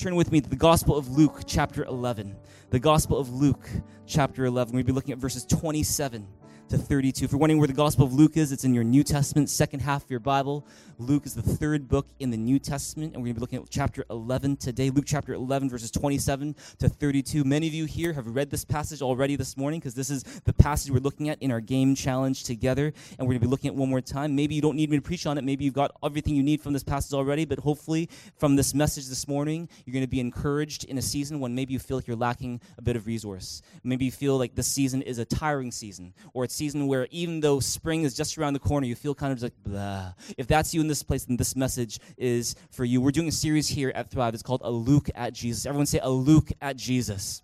turn with me to the Gospel of Luke, chapter 11. The Gospel of Luke, chapter 11. We'll be looking at verses 27 to 32. If you're wondering where the Gospel of Luke is, it's in your New Testament, second half of your Bible. Luke is the third book in the New Testament, and we're going to be looking at chapter 11 today. Luke chapter 11, verses 27 to 32. Many of you here have read this passage already this morning because this is the passage we're looking at in our game challenge together, and we're going to be looking at it one more time. Maybe you don't need me to preach on it. Maybe you've got everything you need from this passage already, but hopefully from this message this morning, you're going to be encouraged in a season when maybe you feel like you're lacking a bit of resource. Maybe you feel like this season is a tiring season, or it's season where even though spring is just around the corner, you feel kind of like blah. If that's you in this place, then this message is for you. We're doing a series here at Thrive. It's called A Luke at Jesus. Everyone say A Luke at Jesus.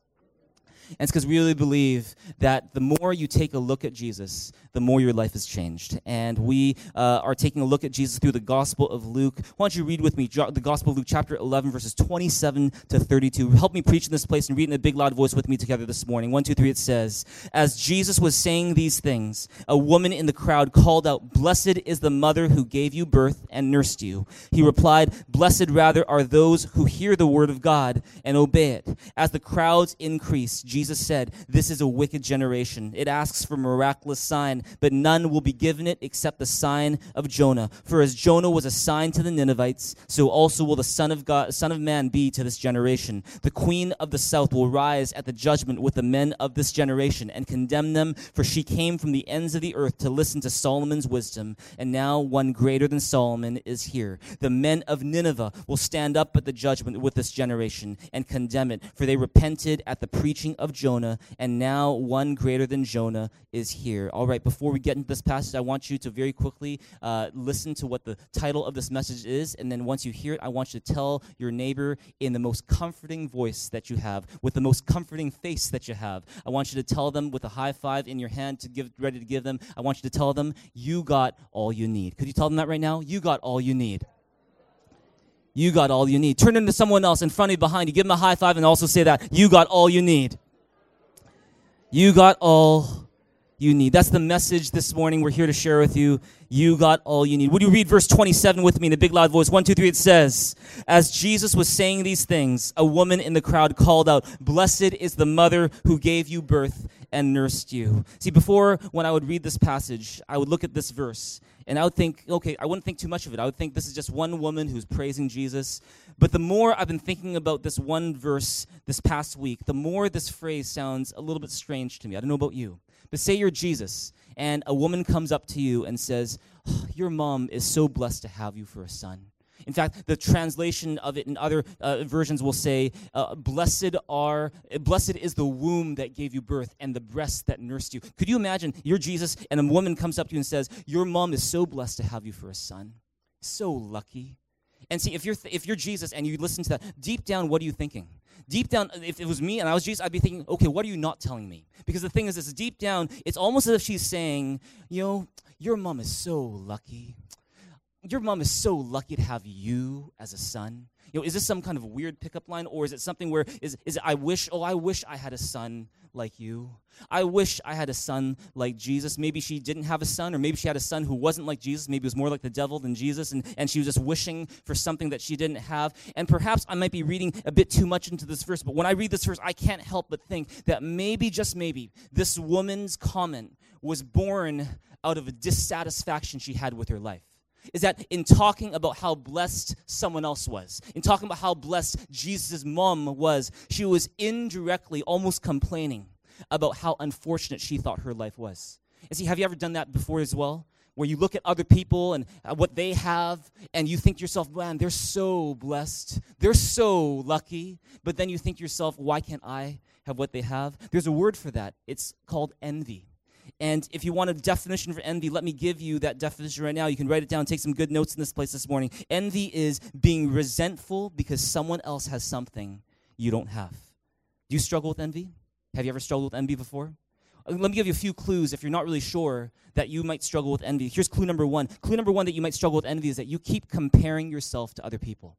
And it's because we really believe that the more you take a look at Jesus, the more your life is changed. And we uh, are taking a look at Jesus through the Gospel of Luke. Why don't you read with me the Gospel of Luke, chapter 11, verses 27 to 32. Help me preach in this place and read in a big, loud voice with me together this morning. One, two, three, it says, As Jesus was saying these things, a woman in the crowd called out, Blessed is the mother who gave you birth and nursed you. He replied, Blessed rather are those who hear the word of God and obey it. As the crowds increased, Jesus said, This is a wicked generation. It asks for miraculous sign but none will be given it except the sign of Jonah. For as Jonah was a sign to the Ninevites, so also will the Son of God, Son of Man be to this generation. The Queen of the South will rise at the judgment with the men of this generation and condemn them, for she came from the ends of the earth to listen to Solomon's wisdom, and now one greater than Solomon is here. The men of Nineveh will stand up at the judgment with this generation and condemn it, for they repented at the preaching of Jonah, and now one greater than Jonah is here. All right, before we get into this passage, I want you to very quickly uh, listen to what the title of this message is. And then once you hear it, I want you to tell your neighbor in the most comforting voice that you have, with the most comforting face that you have. I want you to tell them with a high five in your hand to give, ready to give them. I want you to tell them, you got all you need. Could you tell them that right now? You got all you need. You got all you need. Turn into someone else in front of you, behind you. Give them a high five and also say that. You got all you need. You got all you need. That's the message this morning we're here to share with you. You got all you need. Would you read verse 27 with me in a big loud voice? One, two, three. It says, As Jesus was saying these things, a woman in the crowd called out, Blessed is the mother who gave you birth and nursed you. See, before when I would read this passage, I would look at this verse and I would think, okay, I wouldn't think too much of it. I would think this is just one woman who's praising Jesus. But the more I've been thinking about this one verse this past week, the more this phrase sounds a little bit strange to me. I don't know about you. But say you're Jesus, and a woman comes up to you and says, oh, Your mom is so blessed to have you for a son. In fact, the translation of it in other uh, versions will say, uh, "Blessed are, blessed is the womb that gave you birth and the breast that nursed you." Could you imagine you're Jesus and a woman comes up to you and says, "Your mom is so blessed to have you for a son, so lucky." And see, if you're th- if you're Jesus and you listen to that, deep down, what are you thinking? deep down, uh, if it was me and I was Jesus, I'd be thinking, okay, what are you not telling me? Because the thing is, is deep down, it's almost as if she's saying, you know, your mom is so lucky. Your mom is so lucky to have you as a son. You know, is this some kind of weird pickup line, or is it something where is is it, I wish, oh, I wish I had a son like you. I wish I had a son like Jesus. Maybe she didn't have a son, or maybe she had a son who wasn't like Jesus. Maybe was more like the devil than Jesus, and, and she was just wishing for something that she didn't have. And perhaps I might be reading a bit too much into this verse, but when I read this verse, I can't help but think that maybe, just maybe, this woman's comment was born out of a dissatisfaction she had with her life is that in talking about how blessed someone else was, in talking about how blessed Jesus' mom was, she was indirectly almost complaining about how unfortunate she thought her life was. And see, have you ever done that before as well? Where you look at other people and uh, what they have, and you think to yourself, man, they're so blessed. They're so lucky. But then you think to yourself, why can't I have what they have? There's a word for that. It's called envy. And if you want a definition for envy, let me give you that definition right now. You can write it down, take some good notes in this place this morning. Envy is being resentful because someone else has something you don't have. Do you struggle with envy? Have you ever struggled with envy before? Uh, let me give you a few clues if you're not really sure that you might struggle with envy. Here's clue number one. Clue number one that you might struggle with envy is that you keep comparing yourself to other people.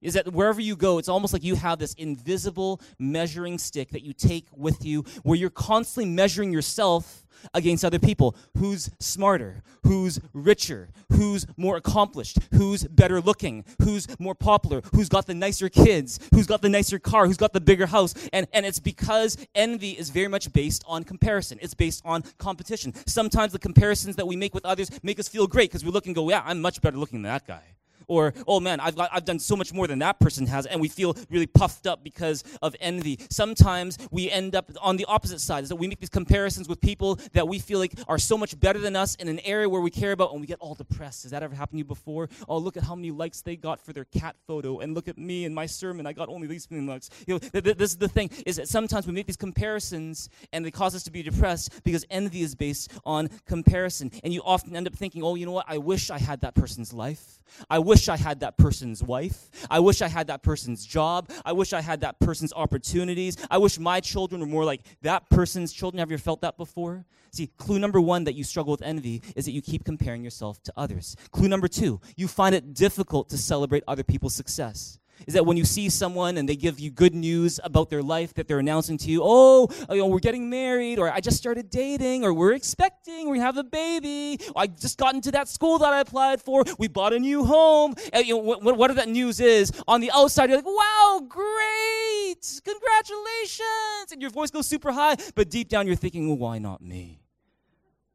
Is that wherever you go, it's almost like you have this invisible measuring stick that you take with you, where you're constantly measuring yourself against other people. Who's smarter? Who's richer? Who's more accomplished? Who's better looking? Who's more popular? Who's got the nicer kids? Who's got the nicer car? Who's got the bigger house? And, and it's because envy is very much based on comparison. It's based on competition. Sometimes the comparisons that we make with others make us feel great because we look and go, yeah, I'm much better looking than that guy or oh man I've, I've done so much more than that person has and we feel really puffed up because of envy. Sometimes we end up on the opposite side. Is that we make these comparisons with people that we feel like are so much better than us in an area where we care about and we get all depressed. Has that ever happened to you before? Oh look at how many likes they got for their cat photo and look at me and my sermon. I got only these many likes. You know th- th- this is the thing is that sometimes we make these comparisons and they cause us to be depressed because envy is based on comparison. And you often end up thinking oh you know what? I wish i had that person's life. I wish I wish I had that person's wife. I wish I had that person's job. I wish I had that person's opportunities. I wish my children were more like that person's children. Have you ever felt that before? See, clue number one that you struggle with envy is that you keep comparing yourself to others. Clue number two, you find it difficult to celebrate other people's success is that when you see someone and they give you good news about their life that they're announcing to you, oh, oh, you know, we're getting married, or I just started dating, or we're expecting, we have a baby, I just got into that school that I applied for, we bought a new home. And, you know, what, whatever that news is, on the outside, you're like, wow, great, congratulations. And your voice goes super high, but deep down, you're thinking, well, why not me?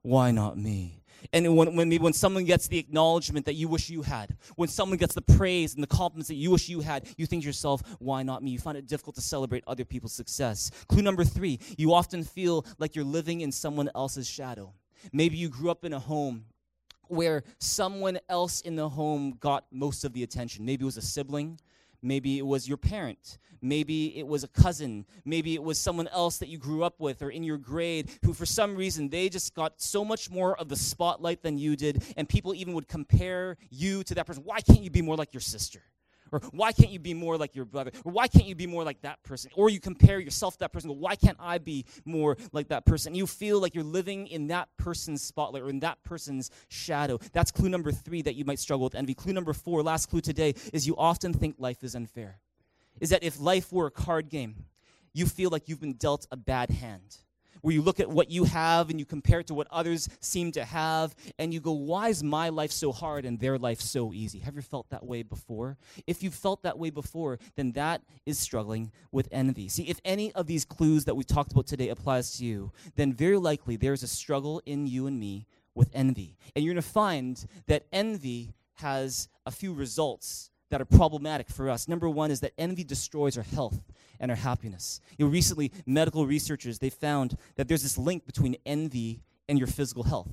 Why not me? And when, when, when someone gets the acknowledgement that you wish you had, when someone gets the praise and the compliments that you wish you had, you think to yourself, why not me? You find it difficult to celebrate other people's success. Clue number three, you often feel like you're living in someone else's shadow. Maybe you grew up in a home where someone else in the home got most of the attention. Maybe it was a sibling, Maybe it was your parent. Maybe it was a cousin. Maybe it was someone else that you grew up with or in your grade who, for some reason, they just got so much more of the spotlight than you did. And people even would compare you to that person. Why can't you be more like your sister? Or why can't you be more like your brother? Or why can't you be more like that person? Or you compare yourself to that person. Go, why can't I be more like that person? You feel like you're living in that person's spotlight or in that person's shadow. That's clue number three that you might struggle with envy. Clue number four, last clue today, is you often think life is unfair. Is that if life were a card game, you feel like you've been dealt a bad hand where you look at what you have and you compare it to what others seem to have, and you go, Why is my life so hard and their life so easy? Have you felt that way before? If you've felt that way before, then that is struggling with envy. See, if any of these clues that we talked about today applies to you, then very likely there's a struggle in you and me with envy. And you're going to find that envy has a few results that are problematic for us. Number one is that envy destroys our health and our happiness. You know, recently, medical researchers they found that there's this link between envy and your physical health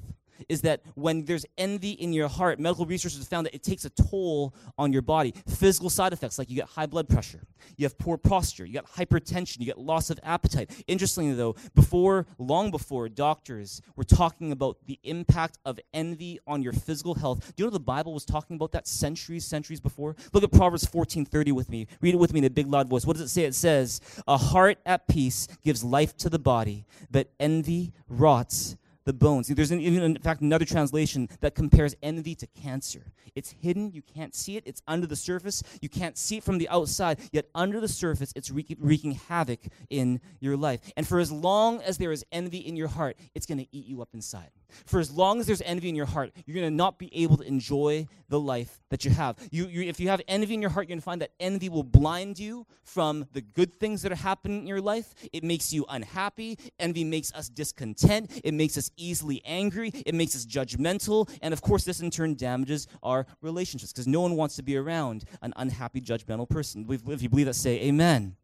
is that when there's envy in your heart, medical researchers have found that it takes a toll on your body. Physical side effects, like you get high blood pressure, you have poor posture, you get hypertension, you get loss of appetite. Interestingly, though, before, long before, doctors were talking about the impact of envy on your physical health. Do you know the Bible was talking about that centuries, centuries before? Look at Proverbs 14:30 with me. Read it with me in a big loud voice. What does it say? It says, "A heart at peace gives life to the body, but envy rots the bones. There's an, even, in fact, another translation that compares envy to cancer. It's hidden, you can't see it, it's under the surface, you can't see it from the outside, yet under the surface, it's wreaking, wreaking havoc in your life. And for as long as there is envy in your heart, it's going to eat you up inside. For as long as there's envy in your heart, you're going to not be able to enjoy the life that you have. You, you, if you have envy in your heart, you're going to find that envy will blind you from the good things that are happening in your life. It makes you unhappy. Envy makes us discontent. It makes us easily angry. It makes us judgmental. And of course, this in turn damages our relationships because no one wants to be around an unhappy, judgmental person. If you believe that, say amen.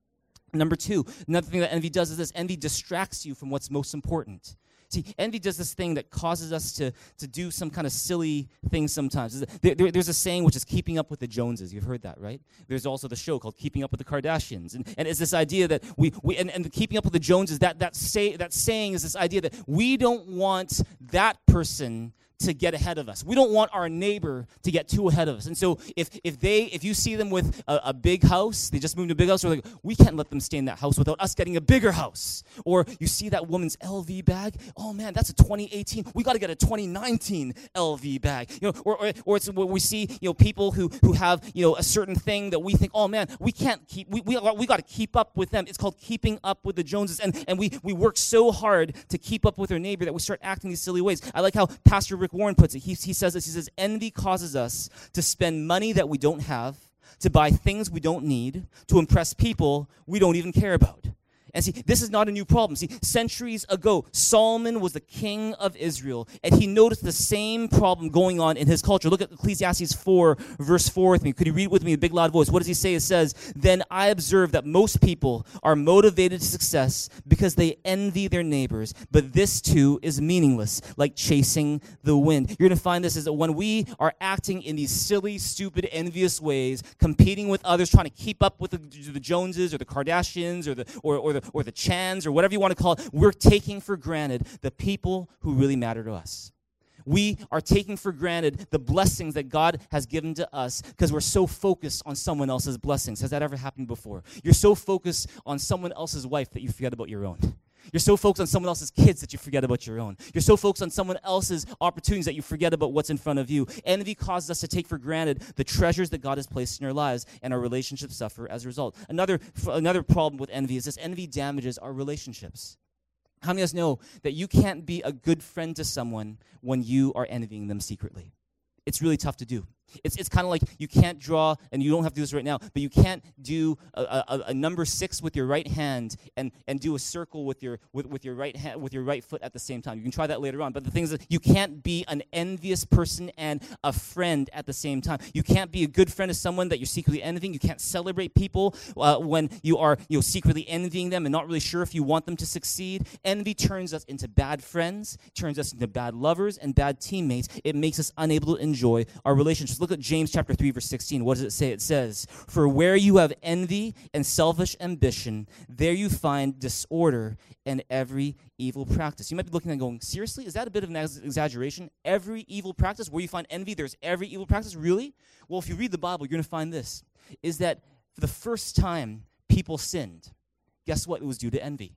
Number two, another thing that envy does is this envy distracts you from what's most important. See, envy does this thing that causes us to, to do some kind of silly thing sometimes. There, there, there's a saying which is keeping up with the Joneses. You've heard that, right? There's also the show called Keeping Up with the Kardashians. And, and it's this idea that we, we and, and keeping up with the Joneses, that, that, say, that saying is this idea that we don't want that person to get ahead of us. We don't want our neighbor to get too ahead of us. And so if if they if you see them with a, a big house, they just moved to a big house, we're like, we can't let them stay in that house without us getting a bigger house. Or you see that woman's LV bag, oh man, that's a 2018. We got to get a 2019 LV bag. You know, or or, or it's what we see, you know, people who who have, you know, a certain thing that we think, oh man, we can't keep we we, we got to keep up with them. It's called keeping up with the Joneses. And and we we work so hard to keep up with our neighbor that we start acting these silly ways. I like how Pastor Rick Warren puts it. He, he says this. He says, envy causes us to spend money that we don't have, to buy things we don't need, to impress people we don't even care about. And see, this is not a new problem. See, centuries ago, Solomon was the king of Israel, and he noticed the same problem going on in his culture. Look at Ecclesiastes 4, verse 4 with me. Could you read with me a big loud voice? What does he say? It says, Then I observe that most people are motivated to success because they envy their neighbors, but this too is meaningless, like chasing the wind. You're going to find this is that when we are acting in these silly, stupid, envious ways, competing with others, trying to keep up with the, the Joneses or the Kardashians or the, or, or the or the Chans or whatever you want to call it, we're taking for granted the people who really matter to us. We are taking for granted the blessings that God has given to us because we're so focused on someone else's blessings. Has that ever happened before? You're so focused on someone else's wife that you forget about your own. You're so focused on someone else's kids that you forget about your own. You're so focused on someone else's opportunities that you forget about what's in front of you. Envy causes us to take for granted the treasures that God has placed in our lives, and our relationships suffer as a result. Another, another problem with envy is this envy damages our relationships. How many of us know that you can't be a good friend to someone when you are envying them secretly? It's really tough to do. It's, it's kind of like you can't draw, and you don't have to do this right now, but you can't do a, a, a, number six with your right hand and, and do a circle with your, with, with, your right hand, with your right foot at the same time. You can try that later on. But the thing is you can't be an envious person and a friend at the same time. You can't be a good friend of someone that you're secretly envying. You can't celebrate people uh, when you are you know, secretly envying them and not really sure if you want them to succeed. Envy turns us into bad friends, turns us into bad lovers and bad teammates. It makes us unable to enjoy our relationships look at James chapter 3 verse 16. What does it say? It says, "For where you have envy and selfish ambition, there you find disorder and every evil practice." You might be looking and going, "Seriously? Is that a bit of an exaggeration? Every evil practice where you find envy, there's every evil practice? Really?" Well, if you read the Bible, you're going to find this is that for the first time people sinned, guess what? It was due to envy.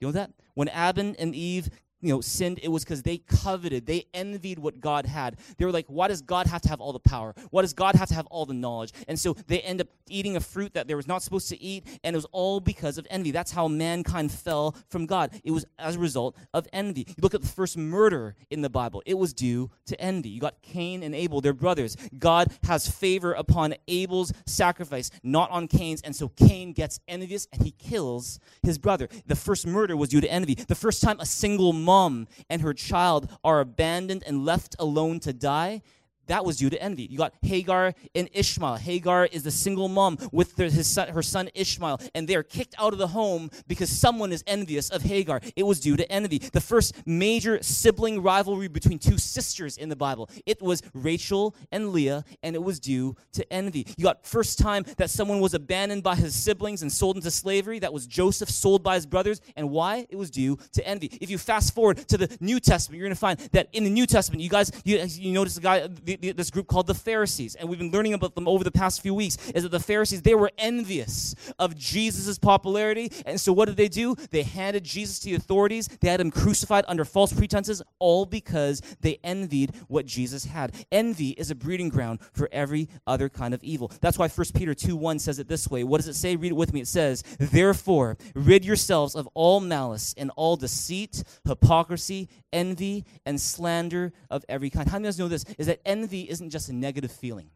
You know that? When Adam and Eve you know, sinned, it was because they coveted, they envied what God had. They were like, why does God have to have all the power? Why does God have to have all the knowledge? And so they end up eating a fruit that they were not supposed to eat, and it was all because of envy. That's how mankind fell from God. It was as a result of envy. You look at the first murder in the Bible, it was due to envy. You got Cain and Abel, they're brothers. God has favor upon Abel's sacrifice, not on Cain's, and so Cain gets envious and he kills his brother. The first murder was due to envy. The first time a single mom mom and her child are abandoned and left alone to die, that was due to envy. You got Hagar and Ishmael. Hagar is the single mom with the, his son, her son Ishmael, and they are kicked out of the home because someone is envious of Hagar. It was due to envy. The first major sibling rivalry between two sisters in the Bible. It was Rachel and Leah, and it was due to envy. You got first time that someone was abandoned by his siblings and sold into slavery. That was Joseph sold by his brothers, and why? It was due to envy. If you fast forward to the New Testament, you're going to find that in the New Testament, you guys, you, you notice the guy. The, the, this group called the Pharisees, and we've been learning about them over the past few weeks, is that the Pharisees, they were envious of Jesus' popularity, and so what did they do? They handed Jesus to the authorities, they had him crucified under false pretenses, all because they envied what Jesus had. Envy is a breeding ground for every other kind of evil. That's why 1 Peter 2 1 says it this way. What does it say? Read it with me. It says, Therefore, rid yourselves of all malice and all deceit, hypocrisy, envy, and slander of every kind. How many of us know this? Is that envy isn't just a negative feeling.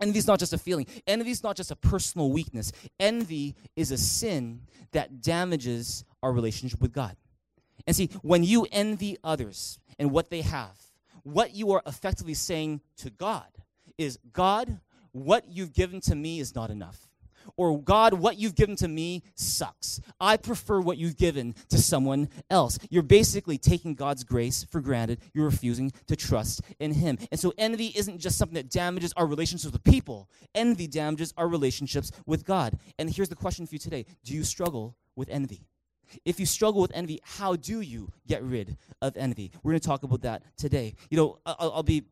Envy is not just a feeling. Envy is not just a personal weakness. Envy is a sin that damages our relationship with God. And see, when you envy others and what they have, what you are effectively saying to God is God, what you've given to me is not enough or God, what you've given to me sucks. I prefer what you've given to someone else. You're basically taking God's grace for granted. You're refusing to trust in Him. And so envy isn't just something that damages our relationships with people, envy damages our relationships with God. And here's the question for you today Do you struggle with envy? If you struggle with envy, how do you get rid of envy? We're going to talk about that today. You know, I'll, I'll be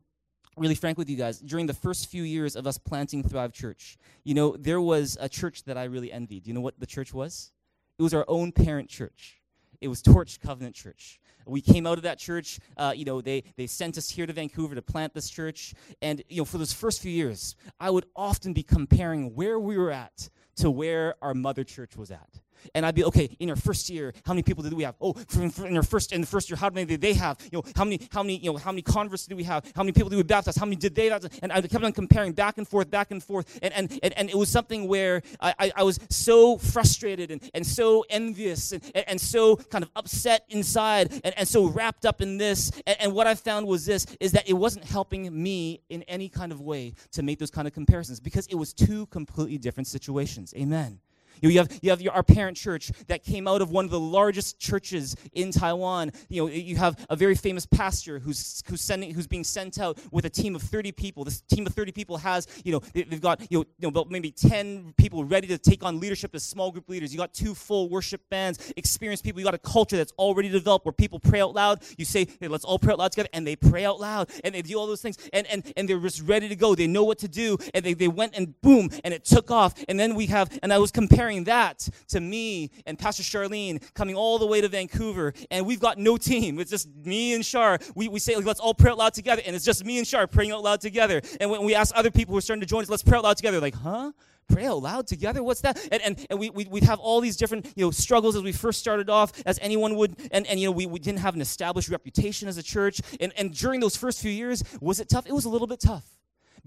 really frank with you guys, during the first few years of us planting Thrive Church, you know, there was a church that I really envied. You know what the church was? It was our own parent church. It was Torch Covenant Church. We came out of that church. Uh, you know, they, they sent us here to Vancouver to plant this church. And, you know, for those first few years, I would often be comparing where we were at to where our mother church was at. And I'd be okay. In our first year, how many people did we have? Oh, in our first in the first year, how many did they have? You know, how many how many you know how many converts did we have? How many people did we baptize? How many did they? Baptize? And I kept on comparing back and forth, back and forth, and and and, and it was something where I, I, I was so frustrated and, and so envious and, and, so kind of upset inside and, and so wrapped up in this. And, and what I found was this: is that it wasn't helping me in any kind of way to make those kind of comparisons because it was two completely different situations. Amen. You, have, you have your, our parent church that came out of one of the largest churches in Taiwan. You know, you have a very famous pastor who's, who's, sending, who's being sent out with a team of 30 people. This team of 30 people has, you know, they, have got, you know, you know, about maybe 10 people ready to take on leadership as small group leaders. You got two full worship bands, experienced people. You got a culture that's already developed where people pray out loud. You say, hey, let's all pray out loud together. And they pray out loud and they do all those things. And, and, and they're just ready to go. They know what to do. And they, they went and boom, and it took off. And then we have, and I was comparing comparing that to me and Pastor Charlene coming all the way to Vancouver, and we've got no team. It's just me and Char. We, we say, like, let's all pray out loud together, and it's just me and Char praying out loud together. And when we ask other people who are starting to join us, let's pray out loud together, like, huh? pray out loud together what's that and, and, and we, we, we'd have all these different you know struggles as we first started off as anyone would and, and you know we, we didn't have an established reputation as a church and, and during those first few years was it tough it was a little bit tough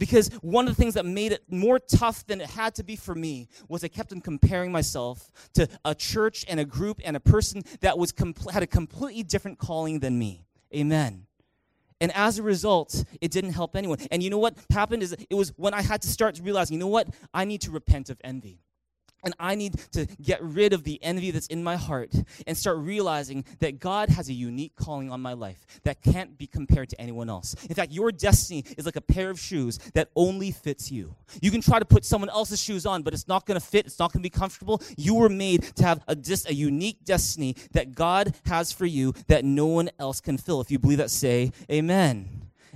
because one of the things that made it more tough than it had to be for me was I kept on comparing myself to a church and a group and a person that was compl- had a completely different calling than me. Amen. And as a result, it didn't help anyone. And you know what happened is it was when I had to start realizing, you know what? I need to repent of envy. And I need to get rid of the envy that's in my heart and start realizing that God has a unique calling on my life that can't be compared to anyone else. In fact, your destiny is like a pair of shoes that only fits you. You can try to put someone else's shoes on, but it's not going to fit. It's not going to be comfortable. You were made to have a, just a unique destiny that God has for you that no one else can fill. If you believe that, say amen.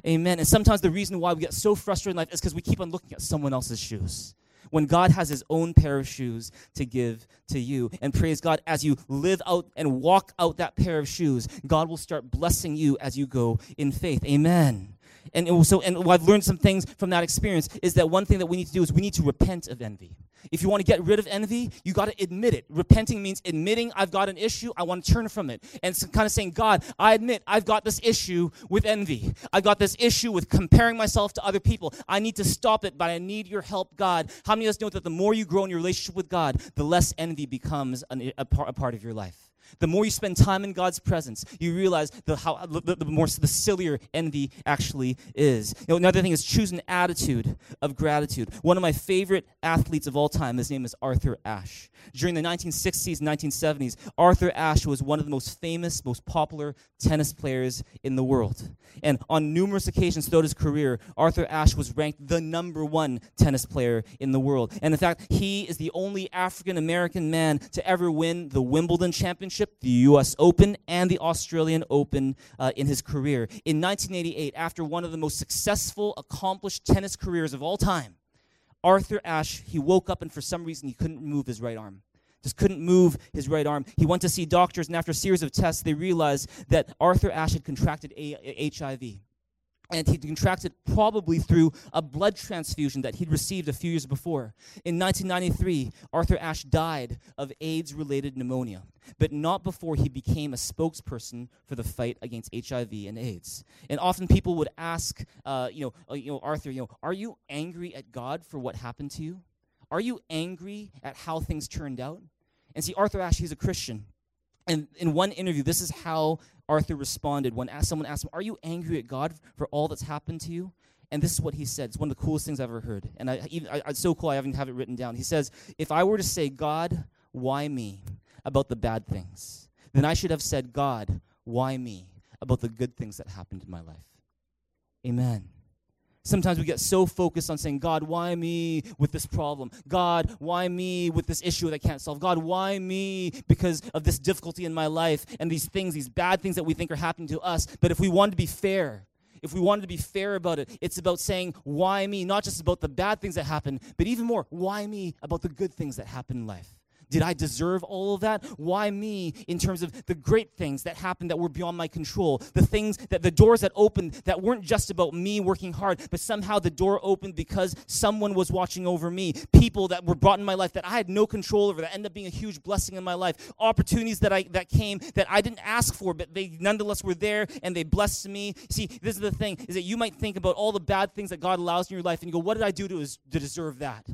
Amen. And sometimes the reason why we get so frustrated in life is because we keep on looking at someone else's shoes when God has his own pair of shoes to give to you. And praise God, as you live out and walk out that pair of shoes, God will start blessing you as you go in faith. Amen. And so, and I've learned some things from that experience is that one thing that we need to do is we need to repent of envy. If you want to get rid of envy, you got to admit it. Repenting means admitting I've got an issue, I want to turn from it. And kind of saying, God, I admit I've got this issue with envy. I got this issue with comparing myself to other people. I need to stop it, but I need your help, God. How many of us know that the more you grow in your relationship with God, the less envy becomes a part of your life? The more you spend time in God's presence, you realize the, how, the, the more the sillier envy actually is. You know, another thing is choose an attitude of gratitude. One of my favorite athletes of all time, his name is Arthur Ashe. During the 1960s and 1970s, Arthur Ashe was one of the most famous, most popular tennis players in the world. And on numerous occasions throughout his career, Arthur Ashe was ranked the number one tennis player in the world. And in fact, he is the only African American man to ever win the Wimbledon Championship, the U.S. Open, and the Australian Open uh, in his career. In 1988, after one of the most successful, accomplished tennis careers of all time, Arthur Ashe, he woke up and for some reason he couldn't move his right arm. Just couldn't move his right arm. He went to see doctors, and after a series of tests, they realized that Arthur Ashe had contracted a- HIV and he'd contracted probably through a blood transfusion that he'd received a few years before. In 1993, Arthur Ashe died of AIDS related pneumonia, but not before he became a spokesperson for the fight against HIV and AIDS. And often people would ask, uh, you, know, uh, you know, Arthur, you know, are you angry at God for what happened to you? Are you angry at how things turned out? And see, Arthur Ashe, he's a Christian. And in one interview, this is how Arthur responded when someone asked him, Are you angry at God for all that's happened to you? And this is what he said. It's one of the coolest things I've ever heard. And I, even, I, it's so cool I haven't have it written down. He says, If I were to say, God, why me about the bad things, then I should have said, God, why me about the good things that happened in my life. Amen. Sometimes we get so focused on saying, God, why me with this problem? God, why me with this issue that I can't solve? God, why me because of this difficulty in my life and these things, these bad things that we think are happening to us? But if we want to be fair, if we wanted to be fair about it, it's about saying, why me? Not just about the bad things that happen, but even more, why me about the good things that happen in life? Did I deserve all of that? Why me in terms of the great things that happened that were beyond my control? The things that the doors that opened that weren't just about me working hard, but somehow the door opened because someone was watching over me. People that were brought in my life that I had no control over that ended up being a huge blessing in my life. Opportunities that I that came that I didn't ask for, but they nonetheless were there and they blessed me. See, this is the thing is that you might think about all the bad things that God allows in your life and you go, what did I do to, to deserve that?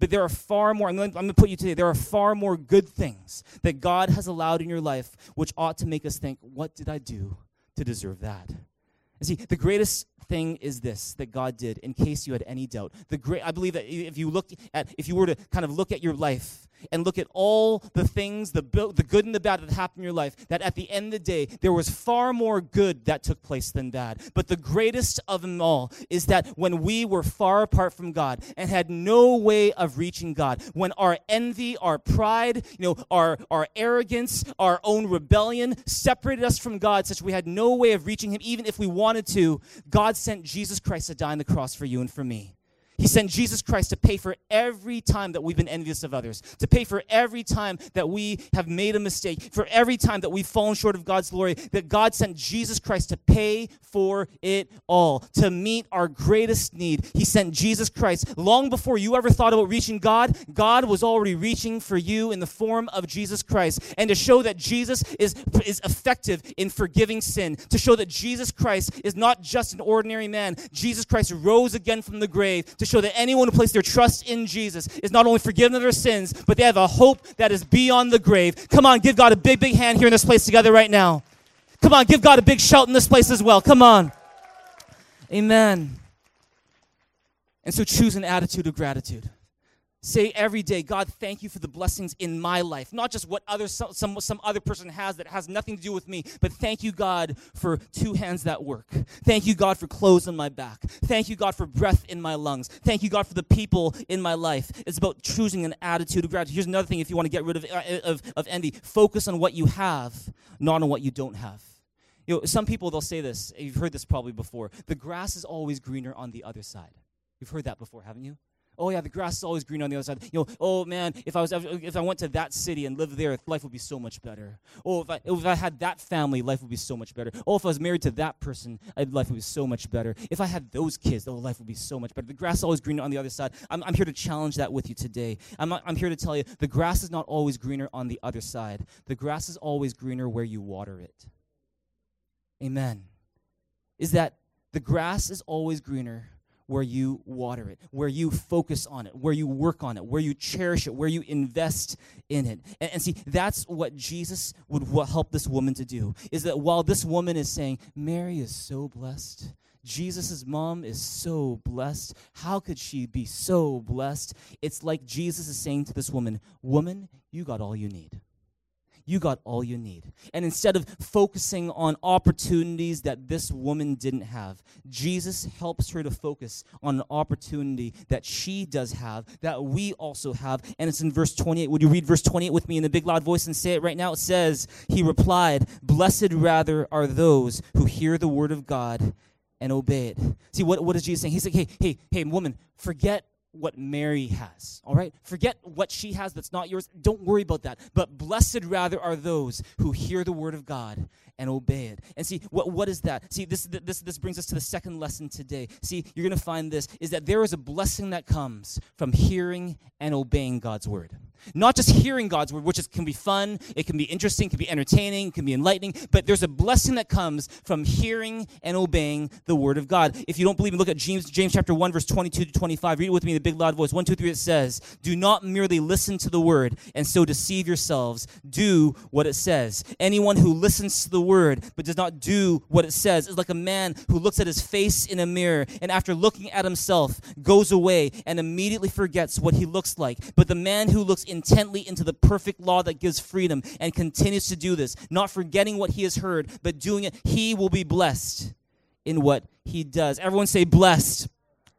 But there are far more, I'm going, to, I'm going to put you today, there are far more good things that God has allowed in your life which ought to make us think, what did I do to deserve that? And see, the greatest thing is this that God did, in case you had any doubt. The great, I believe that if you looked at, if you were to kind of look at your life and look at all the things, the, the good and the bad that happened in your life, that at the end of the day, there was far more good that took place than bad. But the greatest of them all is that when we were far apart from God and had no way of reaching God, when our envy, our pride, you know, our, our arrogance, our own rebellion separated us from God such we had no way of reaching Him, even if we wanted to, God sent Jesus Christ to die on the cross for you and for me. He sent Jesus Christ to pay for every time that we've been envious of others, to pay for every time that we have made a mistake, for every time that we've fallen short of God's glory, that God sent Jesus Christ to pay for it all, to meet our greatest need. He sent Jesus Christ. Long before you ever thought about reaching God, God was already reaching for you in the form of Jesus Christ. And to show that Jesus is, is effective in forgiving sin, to show that Jesus Christ is not just an ordinary man, Jesus Christ rose again from the grave to show that anyone who places their trust in Jesus is not only forgiven of their sins, but they have a hope that is beyond the grave. Come on, give God a big, big hand here in this place together right now. Come on, give God a big shout in this place as well. Come on. Amen. And so choose an attitude of gratitude. Say every day, God, thank you for the blessings in my life. Not just what other some, some, other person has that has nothing to do with me, but thank you, God, for two hands that work. Thank you, God, for clothes on my back. Thank you, God, for breath in my lungs. Thank you, God, for the people in my life. It's about choosing an attitude of gratitude. Here's another thing if you want to get rid of, uh, of, of envy focus on what you have, not on what you don't have. You know, some people, they'll say this. You've heard this probably before. The grass is always greener on the other side. You've heard that before, haven't you? Oh yeah, the grass is always green on the other side. You know, oh man, if I was if I went to that city and lived there, life would be so much better. Oh, if I if I had that family, life would be so much better. Oh, if I was married to that person, life would be so much better. If I had those kids, oh, life would be so much better. The grass is always greener on the other side. I'm, I'm here to challenge that with you today. I'm, I'm here to tell you the grass is not always greener on the other side. The grass is always greener where you water it. Amen. Is that the grass is always greener where you water it, where you focus on it, where you work on it, where you cherish it, where you invest in it. And, and see, that's what Jesus would help this woman to do. Is that while this woman is saying, Mary is so blessed, Jesus' mom is so blessed. How could she be so blessed? It's like Jesus is saying to this woman, Woman, you got all you need you got all you need. And instead of focusing on opportunities that this woman didn't have, Jesus helps her to focus on an opportunity that she does have, that we also have. And it's in verse 28. Would you read verse 28 with me in a big loud voice and say it right now? It says, He replied, Blessed rather are those who hear the word of God and obey it. See, what, what is Jesus saying? He's like, hey, hey, hey, woman, forget what Mary has, all right? Forget what she has that's not yours. Don't worry about that. But blessed rather are those who hear the word of God and obey it. And see, what, what is that? See, this, this, this brings us to the second lesson today. See, you're going to find this is that there is a blessing that comes from hearing and obeying God's word. Not just hearing God's word, which is, can be fun, it can be interesting, can be entertaining, can be enlightening, but there's a blessing that comes from hearing and obeying the word of God. If you don't believe me, look at James, James chapter 1, verse 22 to 25. Read it with me in a big loud voice. 1, 2, 3, it says, Do not merely listen to the word and so deceive yourselves. Do what it says. Anyone who listens to the word but does not do what it says is like a man who looks at his face in a mirror and after looking at himself goes away and immediately forgets what he looks like. But the man who looks intently into the perfect law that gives freedom and continues to do this, not forgetting what he has heard, but doing it, he will be blessed in what he does. Everyone say blessed.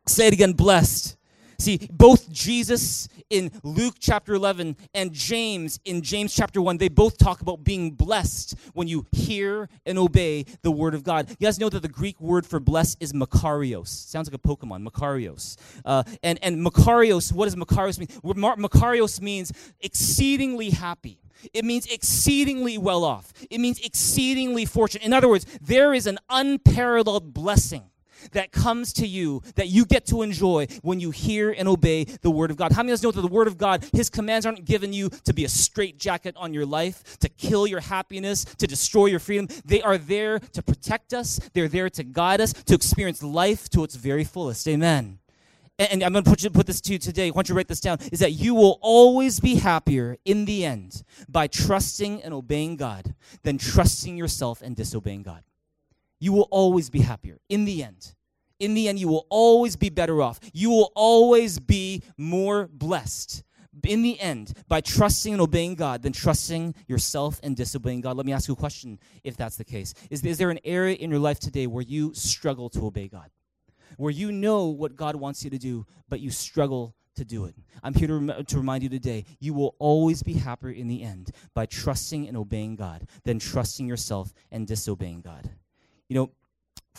Say it again, blessed. See, both Jesus in Luke chapter 11 and James in James chapter 1, they both talk about being blessed when you hear and obey the word of God. You guys know that the Greek word for blessed is Makarios. Sounds like a Pokemon, Makarios. Uh, and, and Makarios, what does Makarios mean? Makarios means exceedingly happy. It means exceedingly well off. It means exceedingly fortunate. In other words, there is an unparalleled blessing that comes to you that you get to enjoy when you hear and obey the Word of God. How many of us know that the Word of God, His commands aren't given you to be a straitjacket on your life, to kill your happiness, to destroy your freedom? They are there to protect us, they're there to guide us, to experience life to its very fullest. Amen. And, I'm going to put, you, put this to you today. I want you write this down. Is that you will always be happier in the end by trusting and obeying God than trusting yourself and disobeying God you will always be happier in the end. In the end, you will always be better off. You will always be more blessed in the end by trusting and obeying God than trusting yourself and disobeying God. Let me ask you a question if that's the case. Is, is there an area in your life today where you struggle to obey God? Where you know what God wants you to do, but you struggle to do it. I'm here to, rem- to remind you today you will always be happier in the end by trusting and obeying God than trusting yourself and disobeying God. You know,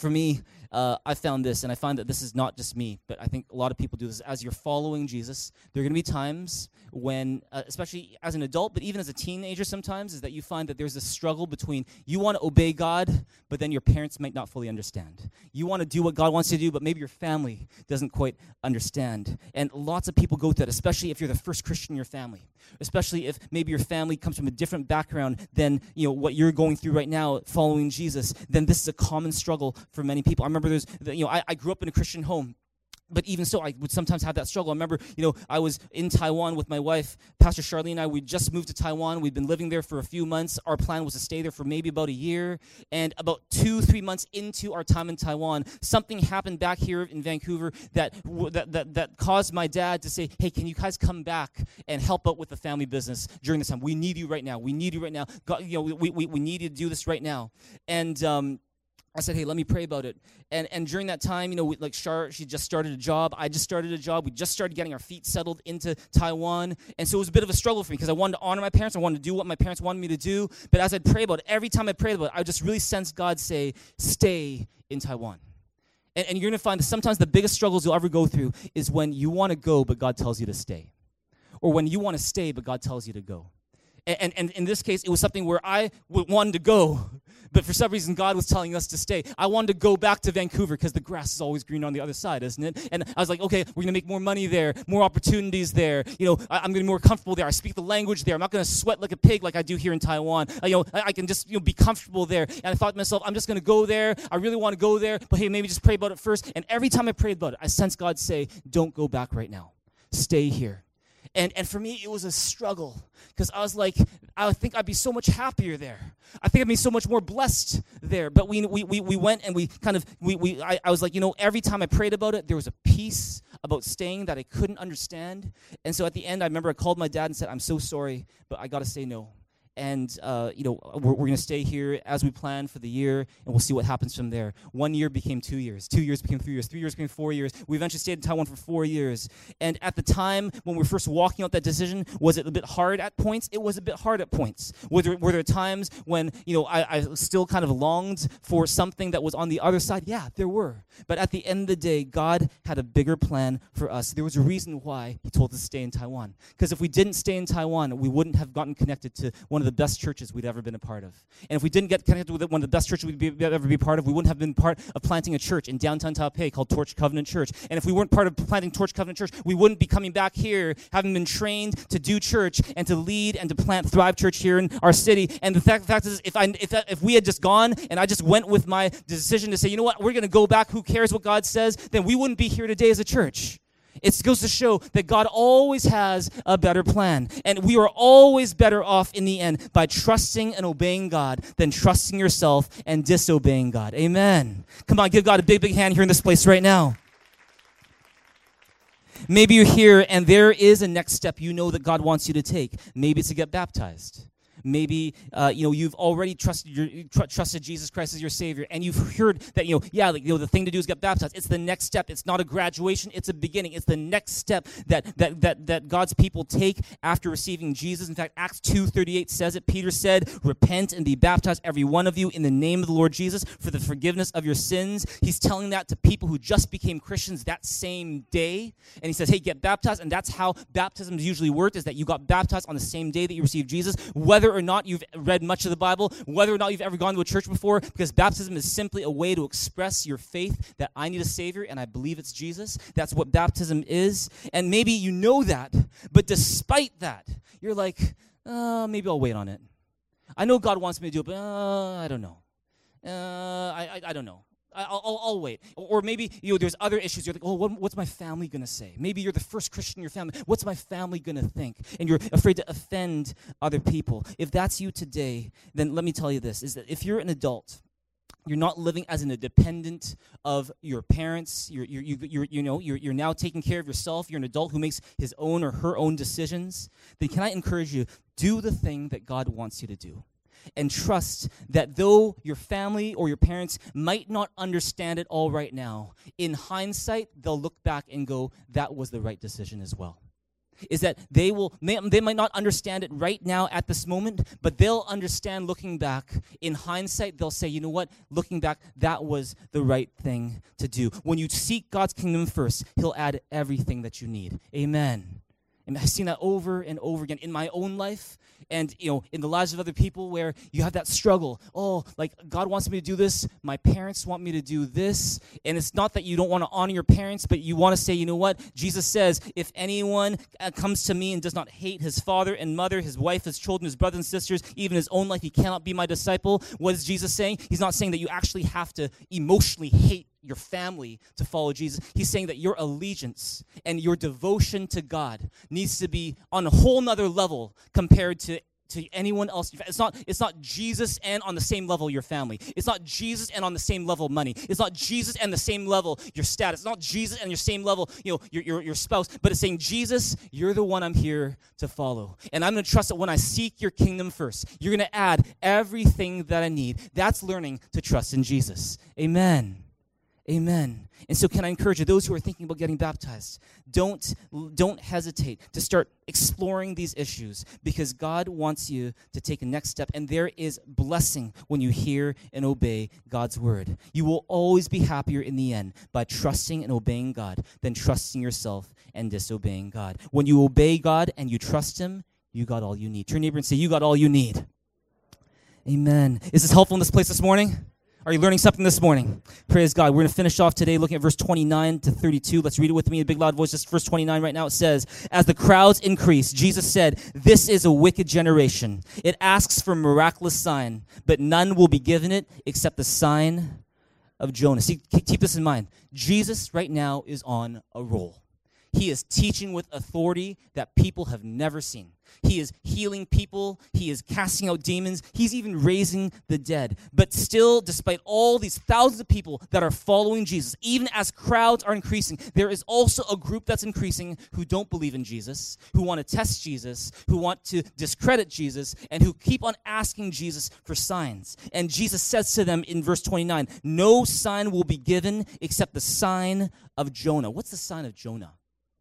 for me, uh, I found this, and I find that this is not just me, but I think a lot of people do this. As you're following Jesus, there are going to be times when, uh, especially as an adult, but even as a teenager, sometimes, is that you find that there's a struggle between you want to obey God, but then your parents might not fully understand. You want to do what God wants you to do, but maybe your family doesn't quite understand. And lots of people go through that, especially if you're the first Christian in your family, especially if maybe your family comes from a different background than you know what you're going through right now, following Jesus. Then this is a common struggle for many people. I remember there's, you know, I, I grew up in a Christian home but even so, I would sometimes have that struggle. I remember, you know, I was in Taiwan with my wife, Pastor Charlene and I. We just moved to Taiwan. We'd been living there for a few months. Our plan was to stay there for maybe about a year. And about two, three months into our time in Taiwan, something happened back here in Vancouver that that that, that caused my dad to say, "Hey, can you guys come back and help out with the family business during this time? We need you right now. We need you right now. God, you know, we, we, we need you to do this right now." And um, I said, hey, let me pray about it. And, and during that time, you know, we, like Char, she just started a job. I just started a job. We just started getting our feet settled into Taiwan. And so it was a bit of a struggle for me because I wanted to honor my parents. I wanted to do what my parents wanted me to do. But as I'd pray about it, every time I prayed about it, I just really sensed God say, stay in Taiwan. And, and you're going to find that sometimes the biggest struggles you'll ever go through is when you want to go, but God tells you to stay. Or when you want to stay, but God tells you to go. And, and, in this case, it was something where I wanted to go, but for some reason, God was telling us to stay. I wanted to go back to Vancouver because the grass is always green on the other side, isn't it? And I was like, okay, we're going to make more money there, more opportunities there. You know, I, am going to be more comfortable there. I speak the language there. I'm not going to sweat like a pig like I do here in Taiwan. I, you know, I, I, can just you know be comfortable there. And I thought to myself, I'm just going to go there. I really want to go there, but hey, maybe just pray about it first. And every time I prayed about it, I sensed God say, don't go back right now. Stay here. And, and for me, it was a struggle because I was like, I think I'd be so much happier there. I think I'd be so much more blessed there. But we, we, we, we went and we kind of, we, we, I, I was like, you know, every time I prayed about it, there was a peace about staying that I couldn't understand. And so at the end, I remember I called my dad and said, I'm so sorry, but I got to say no and uh, you know we're, we're going to stay here as we plan for the year and we'll see what happens from there. One year became two years. Two years became three years. Three years became four years. We eventually stayed in taiwan for four years. And at the time when we were first walking out that decision was it a bit hard at points? It was a bit hard at points. Were there, were there times when you know I, I still kind of longed for something that was on the other side? Yeah there were. But at the end of the day god had a bigger plan for us. There was a reason why he told us to stay in taiwan. Because if we didn't stay in taiwan we wouldn't have gotten connected to one of the the best churches we'd ever been a part of. And if we didn't get connected with one of the best churches we'd be, ever be part of, we wouldn't have been part of planting a church in downtown Taipei called Torch Covenant Church. And if we weren't part of planting Torch Covenant Church, we wouldn't be coming back here, having been trained to do church and to lead and to plant Thrive Church here in our city. And the fact, the fact is, if, I, if, if we had just gone and I just went with my decision to say, you know what, we're going to go back, who cares what God says, then we wouldn't be here today as a church. It goes to show that God always has a better plan. And we are always better off in the end by trusting and obeying God than trusting yourself and disobeying God. Amen. Come on, give God a big, big hand here in this place right now. Maybe you're here and there is a next step you know that God wants you to take. Maybe it's to get baptized. Maybe uh, you know you've already trusted your, tr- trusted Jesus Christ as your Savior, and you've heard that you know yeah, like, you know the thing to do is get baptized. It's the next step. It's not a graduation. It's a beginning. It's the next step that that that that God's people take after receiving Jesus. In fact, Acts two thirty eight says it. Peter said, "Repent and be baptized, every one of you, in the name of the Lord Jesus, for the forgiveness of your sins." He's telling that to people who just became Christians that same day, and he says, "Hey, get baptized," and that's how baptisms usually worked: is that you got baptized on the same day that you received Jesus, whether or not you've read much of the Bible, whether or not you've ever gone to a church before, because baptism is simply a way to express your faith that I need a Savior and I believe it's Jesus. That's what baptism is. And maybe you know that, but despite that, you're like, uh, maybe I'll wait on it. I know God wants me to do it, but uh, I don't know. Uh, I, I, I don't know. I'll, I'll, wait. Or maybe you know, there's other issues. You're like, oh, what, what's my family going to say? Maybe you're the first Christian in your family. What's my family going to think? And you're afraid to offend other people. If that's you today, then let me tell you this: is that if you're an adult, you're not living as an independent of your parents. You're, you're, you, you're, you know, you're, you're now taking care of yourself. You're an adult who makes his own or her own decisions. Then can I encourage you, do the thing that God wants you to do and trust that though your family or your parents might not understand it all right now, in hindsight, they'll look back and go, that was the right decision as well. Is that they will, they might not understand it right now at this moment, but they'll understand looking back. In hindsight, they'll say, you know what, looking back, that was the right thing to do. When you seek God's kingdom first, He'll add everything that you need. Amen. And I've seen that over and over again in my own life and you know in the lives of other people where you have that struggle. Oh like god wants me to do this. My parents want me to do this. And it's not that you don't want to honor your parents but you want to say you know what? Jesus says if anyone uh, comes to me and does not hate his father and mother his wife his children his brothers and sisters even his own life he cannot be my disciple. What is jesus saying? He's not saying that you actually have to emotionally hate your family to follow Jesus. He's saying that your allegiance and your devotion to God needs to be on a whole nother level compared to to anyone else. It's not, it's not Jesus and on the same level your family. It's not Jesus and on the same level money. It's not Jesus and the same level your status. It's not Jesus and your same level, you know, your, your, your spouse. But it's saying, Jesus, you're the one I'm here to follow. And I'm going to trust that when I seek your kingdom first, you're going to add everything that I need. That's learning to trust in Jesus. Amen. Amen. And so can I encourage you those who are thinking about getting baptized don't don't hesitate to start exploring these issues because God wants you to take a next step and there is blessing when you hear and obey God's word. You will always be happier in the end by trusting and obeying God than trusting yourself and disobeying God. When you obey God and you trust him, you got all you need. Turn neighbor and say you got all you need. Amen. Is this helpful in this place this morning? Are you learning something this morning? Praise God. We're going to finish off today looking at verse 29 to 32. Let's read it with me in a big loud voice. Just verse 29 right now. It says, As the crowds increased, Jesus said, This is a wicked generation. It asks for miraculous sign, but none will be given it except the sign of Jonah. See, keep this in mind. Jesus right now is on a roll. He is teaching with authority that people have never seen. He is healing people. He is casting out demons. He's even raising the dead. But still, despite all these thousands of people that are following Jesus, even as crowds are increasing, there is also a group that's increasing who don't believe in Jesus, who want to test Jesus, who want to discredit Jesus, and who keep on asking Jesus for signs. And Jesus says to them in verse 29 No sign will be given except the sign of Jonah. What's the sign of Jonah?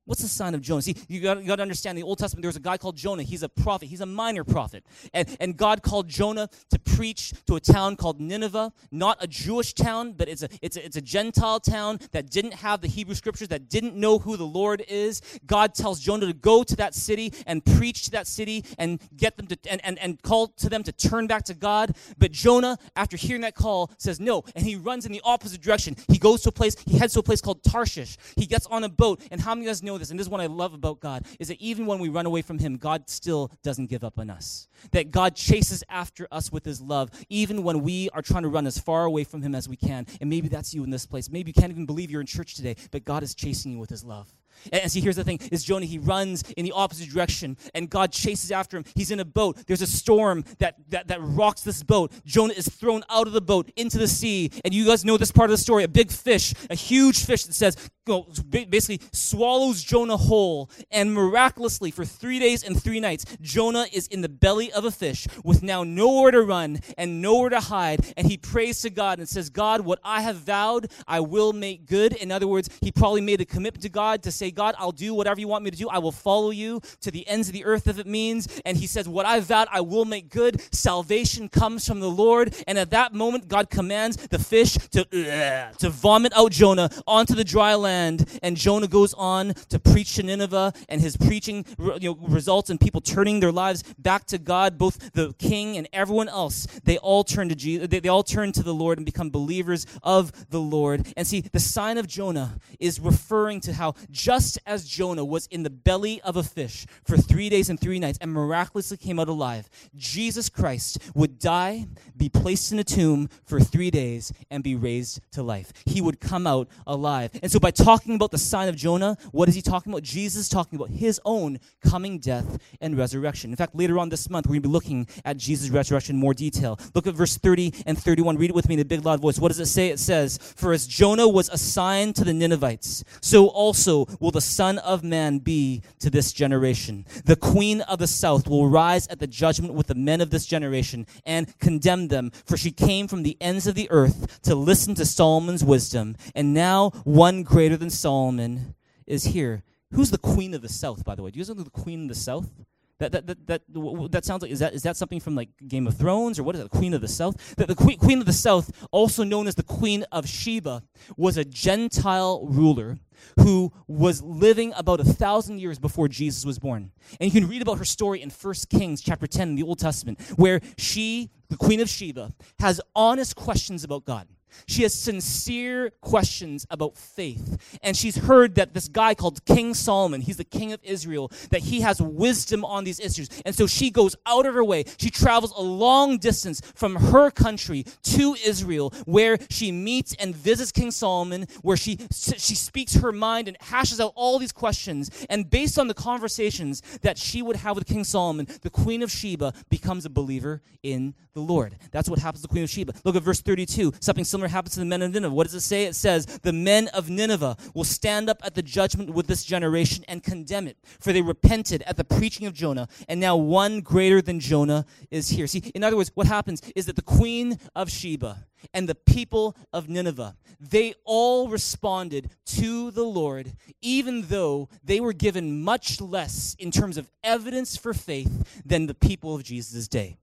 What's the sign of Jonah? See, you got, you got to understand the Old Testament, there was a guy called Jonah. He's a prophet, he's a minor prophet. And, and God called Jonah to preach to a town called Nineveh, not a Jewish town, but it's a, it's a, it's a Gentile town that didn't have the Hebrew scriptures, that didn't know who the Lord is. God tells Jonah to go to that city and preach to that city and get them to, and, and, and call to them to turn back to God. But Jonah, after hearing that call, says no, and he runs in the opposite direction. He goes to a place, he heads to a place called Tarshish. He gets on a boat, and how many of you guys know this, and this is what I love about God, is that even when we run away from Him, God still doesn't give up on us. That God chases after us with His love, even when we are trying to run as far away from Him as we can. And maybe that's you in this place. Maybe you can't even believe you're in church today, but God is chasing you with His love. And see, here's the thing: is Jonah? He runs in the opposite direction, and God chases after him. He's in a boat. There's a storm that that, that rocks this boat. Jonah is thrown out of the boat into the sea, and you guys know this part of the story. A big fish, a huge fish that says, know, basically swallows Jonah whole. And miraculously, for three days and three nights, Jonah is in the belly of a fish with now nowhere to run and nowhere to hide. And he prays to God and says, God, what I have vowed, I will make good. In other words, he probably made a commitment to God to say, God, I'll do whatever you want me to do. I will follow you to the ends of the earth if it means. And he says, What I vowed, I will make good. Salvation comes from the Lord. And at that moment, God commands the fish to, to vomit out Jonah onto the dry land. And Jonah goes on to preach to Nineveh, and his preaching you know, results in people turning their lives back to God, both the king and everyone else. They all turn to Jesus, they, they all turn to the Lord and become believers of the Lord. And see, the sign of Jonah is referring to how just as Jonah was in the belly of a fish for three days and three nights and miraculously came out alive, Jesus Christ would die, be placed in a tomb for three days, and be raised to life. He would come out alive. And so by talking about the sign of Jonah, what is he talking about? Jesus talking about his own coming death and resurrection. In fact, later on this month, we're going to be looking at Jesus' resurrection in more detail. Look at verse 30 and 31. Read it with me in a big, loud voice. What does it say? It says, For as Jonah was a sign to the Ninevites, so also will the Son of Man be to this generation. The queen of the south will rise at the judgment with the men of this generation and condemn them, for she came from the ends of the earth to listen to Solomon's wisdom. And now one greater than Solomon is here. Who's the queen of the south, by the way? Do you guys know the queen of the south? That, that, that, that, that sounds like, is that, is that something from like Game of Thrones or what is it, the Queen of the South? That the queen, queen of the South, also known as the Queen of Sheba, was a Gentile ruler who was living about a thousand years before Jesus was born. And you can read about her story in 1 Kings chapter 10 in the Old Testament, where she, the Queen of Sheba, has honest questions about God. She has sincere questions about faith. And she's heard that this guy called King Solomon, he's the king of Israel, that he has wisdom on these issues. And so she goes out of her way. She travels a long distance from her country to Israel, where she meets and visits King Solomon, where she, she speaks her mind and hashes out all these questions. And based on the conversations that she would have with King Solomon, the Queen of Sheba becomes a believer in the Lord. That's what happens to the Queen of Sheba. Look at verse 32. Something similar happens to the men of Nineveh. What does it say? It says, The men of Nineveh will stand up at the judgment with this generation and condemn it, for they repented at the preaching of Jonah, and now one greater than Jonah is here. See, in other words, what happens is that the Queen of Sheba and the people of Nineveh, they all responded to the Lord, even though they were given much less in terms of evidence for faith than the people of Jesus' day.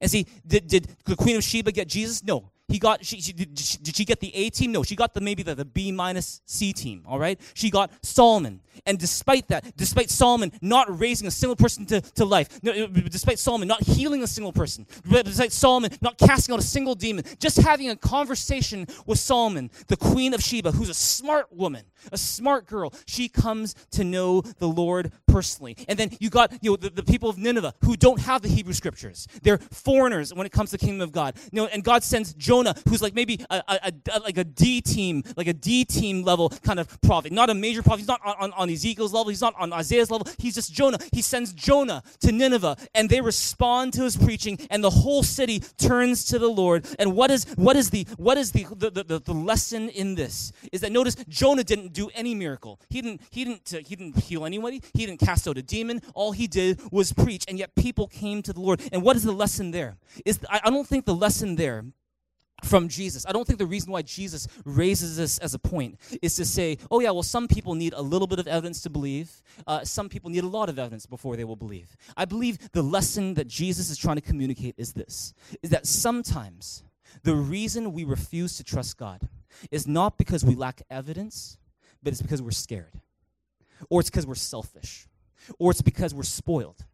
And see, did, did the Queen of Sheba get Jesus? No. He got, she, she, did, she, did she get the A team? No, she got the maybe the, the B minus C team, all right? She got Solomon. And despite that, despite Solomon not raising a single person to, to life, uh, despite Solomon not healing a single person, despite Solomon not casting out a single demon, just having a conversation with Solomon, the queen of Sheba, who's a smart woman, a smart girl, she comes to know the Lord personally. And then you got you know the, the people of Nineveh who don't have the Hebrew scriptures. They're foreigners when it comes to the kingdom of God. You know, and God sends Jonah, who's like maybe a, a, a like a D team, like a D team level kind of prophet, not a major prophet. He's not on, on, on Ezekiel's level. He's not on Isaiah's level. He's just Jonah. He sends Jonah to Nineveh, and they respond to his preaching, and the whole city turns to the Lord. And what is what is the what is the the, the, the lesson in this? Is that notice Jonah didn't do any miracle. He didn't he didn't uh, he didn't heal anybody. He didn't cast out a demon. All he did was preach, and yet people came to the Lord. And what is the lesson there? Is I, I don't think the lesson there from Jesus. I don't think the reason why Jesus raises this as a point is to say, oh, yeah, well, some people need a little bit of evidence to believe. Uh, some people need a lot of evidence before they will believe. I believe the lesson that Jesus is trying to communicate is this is that sometimes the reason we refuse to trust God is not because we lack evidence, but it's because we're scared, or it's because we're selfish, or it's because we're spoiled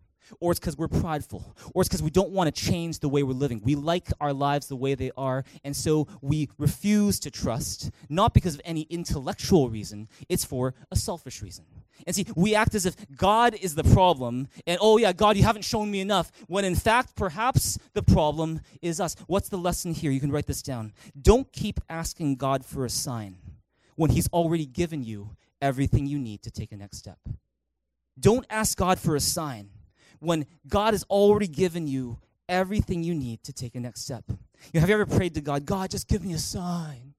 or it's because we're prideful, or it's because we don't want to change the way we're living. We like our lives the way they are, and so we refuse to trust, not because of any intellectual reason, it's for a selfish reason. And see, we act as if God is the problem, and oh yeah, God, you haven't shown me enough, when in fact, perhaps the problem is us. What's the lesson here? You can write this down. Don't keep asking God for a sign when He's already given you everything you need to take a next step. Don't ask God for a sign when God has already given you everything you need to take a next step. You know, have you ever prayed to God, God, just give me a sign?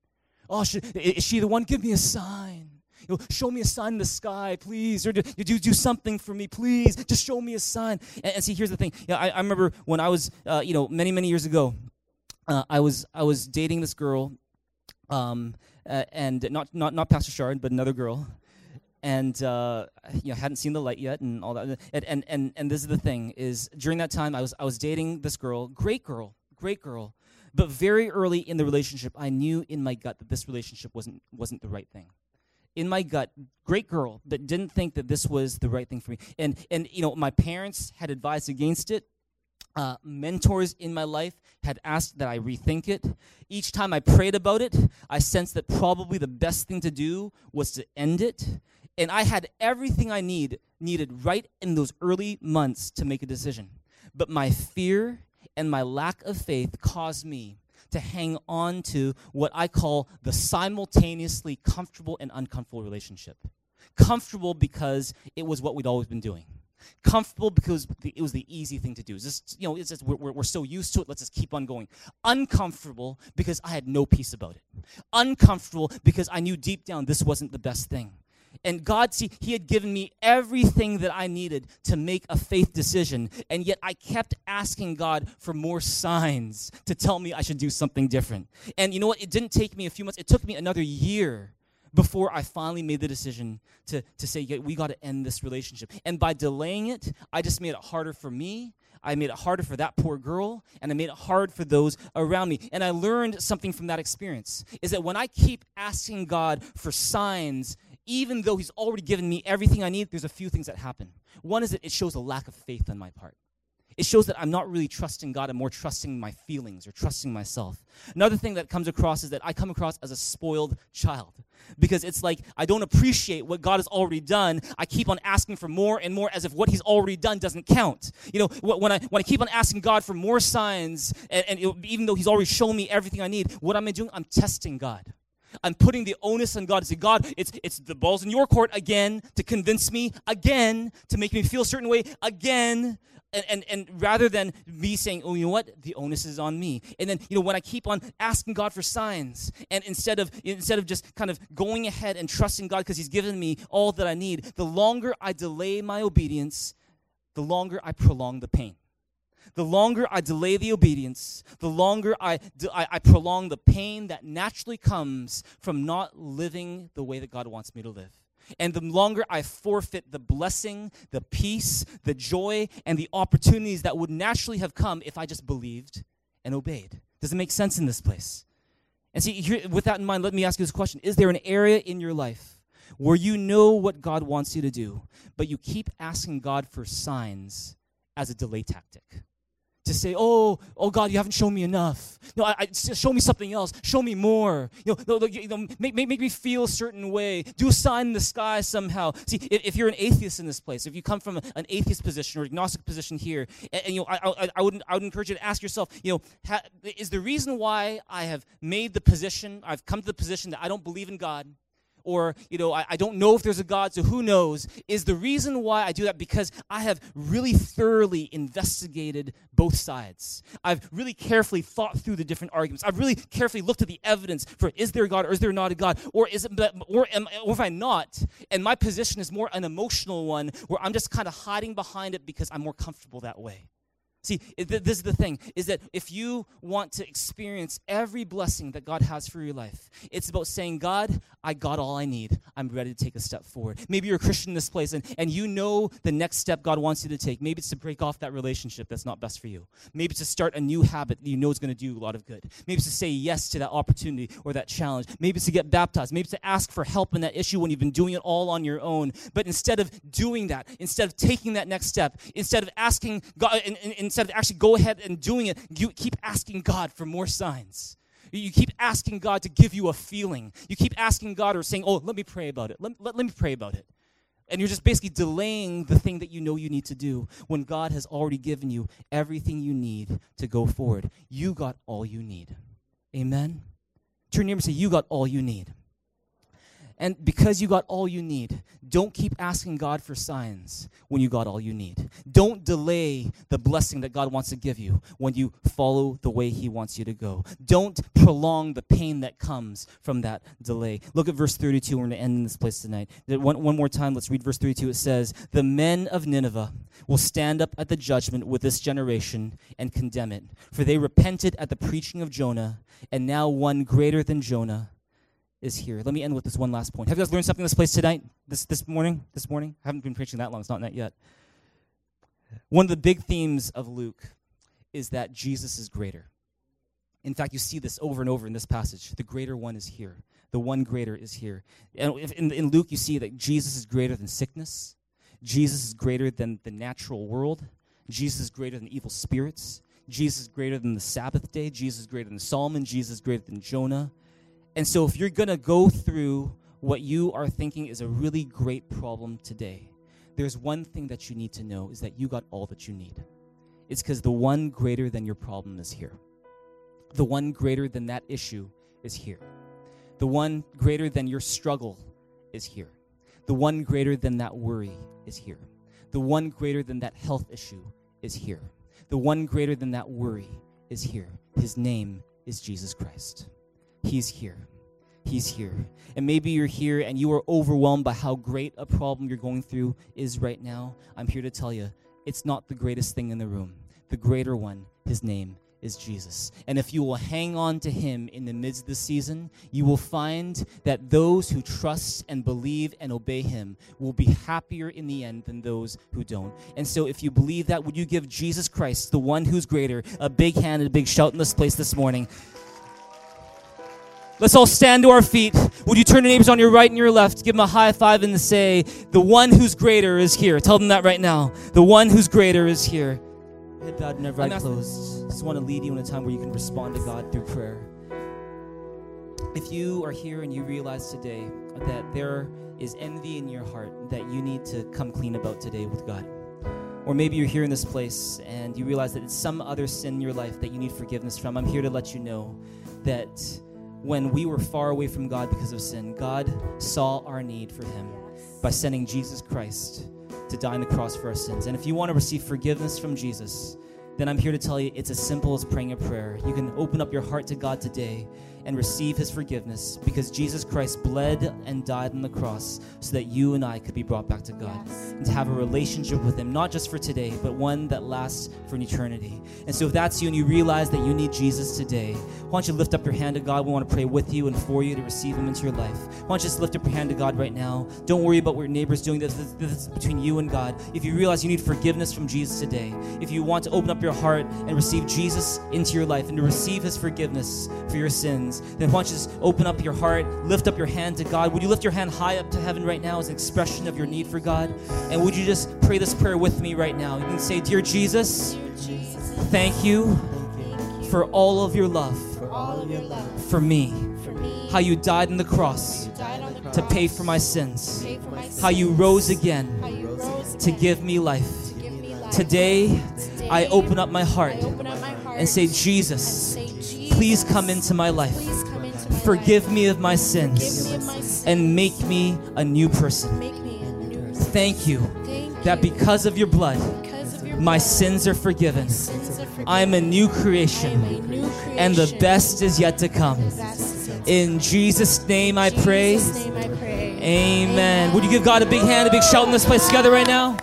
Oh, should, is she the one? Give me a sign. You know, show me a sign in the sky, please, or do, do, do something for me, please. Just show me a sign. And, and see, here's the thing. Yeah, I, I remember when I was, uh, you know, many many years ago, uh, I was I was dating this girl, um, uh, and not not not Pastor Shard, but another girl, and uh, you know hadn't seen the light yet, and all that. And, and and and this is the thing: is during that time I was I was dating this girl, great girl, great girl, but very early in the relationship, I knew in my gut that this relationship wasn't wasn't the right thing. In my gut, great girl, but didn't think that this was the right thing for me. And and you know, my parents had advised against it. Uh, mentors in my life had asked that I rethink it. Each time I prayed about it, I sensed that probably the best thing to do was to end it. And I had everything I need needed right in those early months to make a decision. But my fear and my lack of faith caused me to hang on to what I call the simultaneously comfortable and uncomfortable relationship. Comfortable because it was what we'd always been doing. Comfortable because it was the easy thing to do. It's just, you know, it's just, we're, we're so used to it, let's just keep on going. Uncomfortable because I had no peace about it. Uncomfortable because I knew deep down this wasn't the best thing. And God, see, He had given me everything that I needed to make a faith decision. And yet I kept asking God for more signs to tell me I should do something different. And you know what? It didn't take me a few months, it took me another year before I finally made the decision to, to say, yeah, we got to end this relationship. And by delaying it, I just made it harder for me. I made it harder for that poor girl, and I made it hard for those around me. And I learned something from that experience is that when I keep asking God for signs even though he's already given me everything I need, there's a few things that happen. One is that it shows a lack of faith on my part. It shows that I'm not really trusting God, I'm more trusting my feelings or trusting myself. Another thing that comes across is that I come across as a spoiled child because it's like I don't appreciate what God has already done. I keep on asking for more and more as if what He's already done doesn't count. You know, when I, when I keep on asking God for more signs, and, and it, even though He's already shown me everything I need, what am I doing? I'm testing God. I'm putting the onus on God to say, God, it's, it's the ball's in your court again to convince me again, to make me feel a certain way again. And, and, and rather than me saying, oh, you know what? The onus is on me. And then, you know, when I keep on asking God for signs, and instead of instead of just kind of going ahead and trusting God because He's given me all that I need, the longer I delay my obedience, the longer I prolong the pain the longer I delay the obedience, the longer I, I, I, prolong the pain that naturally comes from not living the way that God wants me to live. And the longer I forfeit the blessing, the peace, the joy, and the opportunities that would naturally have come if I just believed and obeyed. Does it make sense in this place? And see, here, with that in mind, let me ask you this question Is there an area in your life where you know what God wants you to do, but you keep asking God for signs as a delay tactic? To say, "Oh, oh God, you haven't shown me enough. No, I, I, show me something else. Show me more. You know, you know make, make, make me feel a certain way. Do a sign in the sky somehow." See, if, if you're an atheist in this place, if you come from an atheist position or agnostic position here, and, and you know, I, I, I, would I would encourage you to ask yourself, you know, ha, is the reason why I have made the position, I've come to the position that I don't believe in God or you know I, I, don't know if there's a god so who knows is the reason why i do that because i have really thoroughly investigated both sides. I've really carefully thought through the different arguments. I've really carefully looked at the evidence for is there a god or is there not a god or is it or, am, or if i'm not and my position is more an emotional one where i'm just kind of hiding behind it because i'm more comfortable that way See, this is the thing is that if you want to experience every blessing that God has for your life, it's about saying, God, I got all I need. I'm ready to take a step forward. Maybe you're a Christian in this place and, and you know the next step God wants you to take. Maybe it's to break off that relationship that's not best for you. Maybe it's to start a new habit that you know is going to do a lot of good. Maybe it's to say yes to that opportunity or that challenge. Maybe it's to get baptized. Maybe it's to ask for help in that issue when you've been doing it all on your own. But instead of doing that, instead of taking that next step, instead of asking God, and, and, instead of actually go ahead and doing it, you keep asking God for more signs. You keep asking God to give you a feeling. You keep asking God or saying, Oh, let me pray about it. Let, let, let me pray about it. And you're just basically delaying the thing that you know you need to do when God has already given you everything you need to go forward. You got all you need. Amen? Turn near and say, You got all you need. And because you got all you need, don't keep asking God for signs when you got all you need. Don't delay the blessing that God wants to give you when you follow the way He wants you to go. Don't prolong the pain that comes from that delay. Look at verse 32. We're going to end in this place tonight. One, one more time, let's read verse 32. It says, The men of Nineveh will stand up at the judgment with this generation and condemn it. For they repented at the preaching of Jonah, and now one greater than Jonah is here. Let me end with this one last point. Have you guys learned something in this place tonight? This this morning? This morning? I haven't been preaching that long. It's not that yet. One of the big themes of Luke is that Jesus is greater. In fact, you see this over and over in this passage. The greater one is here. The one greater is here. And in, in Luke, you see that Jesus is greater than sickness. Jesus is greater than the natural world. Jesus is greater than evil spirits. Jesus is greater than the Sabbath day. Jesus is greater than Solomon. Jesus is greater than Jonah. And so, if you're going to go through what you are thinking is a really great problem today, there's one thing that you need to know is that you got all that you need. It's because the one greater than your problem is here. The one greater than that issue is here. The one greater than your struggle is here. The one greater than that worry is here. The one greater than that health issue is here. The one greater than that worry is here. His name is Jesus Christ. He's here. He's here. And maybe you're here and you are overwhelmed by how great a problem you're going through is right now. I'm here to tell you it's not the greatest thing in the room. The greater one, his name is Jesus. And if you will hang on to him in the midst of the season, you will find that those who trust and believe and obey him will be happier in the end than those who don't. And so if you believe that, would you give Jesus Christ, the one who's greater, a big hand and a big shout in this place this morning? Let's all stand to our feet. Would you turn to neighbors on your right and your left? Give them a high five and say, The one who's greater is here. Tell them that right now. The one who's greater is here. Head bowed and every eye closed. Just want to lead you in a time where you can respond to God through prayer. If you are here and you realize today that there is envy in your heart that you need to come clean about today with God, or maybe you're here in this place and you realize that it's some other sin in your life that you need forgiveness from, I'm here to let you know that when we were far away from God because of sin, God saw our need for Him by sending Jesus Christ to die on the cross for our sins. And if you want to receive forgiveness from Jesus, then I'm here to tell you it's as simple as praying a prayer. You can open up your heart to God today and receive his forgiveness because Jesus Christ bled and died on the cross so that you and I could be brought back to God yes. and to have a relationship with him, not just for today, but one that lasts for an eternity. And so if that's you and you realize that you need Jesus today, why don't you lift up your hand to God? We want to pray with you and for you to receive him into your life. Why don't you just lift up your hand to God right now? Don't worry about what your neighbor's doing. This, this, this is between you and God. If you realize you need forgiveness from Jesus today, if you want to open up your heart and receive Jesus into your life and to receive his forgiveness for your sins, then why don't you just open up your heart, lift up your hand to God? Would you lift your hand high up to heaven right now as an expression of your need for God? And would you just pray this prayer with me right now? You can say, Dear Jesus, thank you for all of your love, for me, how you died on the cross to pay for my sins, how you rose again to give me life. Today, I open up my heart and say, Jesus, please come into my life. Forgive me of my sins and make me a new person. Thank you that because of your blood, my sins are forgiven. I am a new creation, and the best is yet to come. In Jesus' name I pray. Amen. Would you give God a big hand, a big shout in this place together right now?